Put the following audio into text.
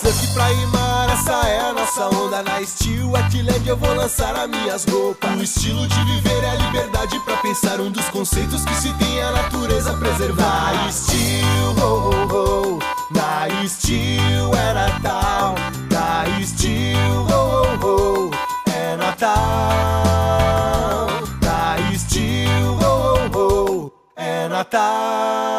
Surf pra Imar, essa é a nossa onda. Na Steel Wetland eu vou lançar as minhas roupas. O estilo de viver é a liberdade pra pensar. Um dos conceitos que se tem é a natureza preservar. Na Steel, oh, oh, oh Na Steel é Natal. Na Steel, oh, oh, oh É Natal. Na Steel, oh, oh, oh É Natal.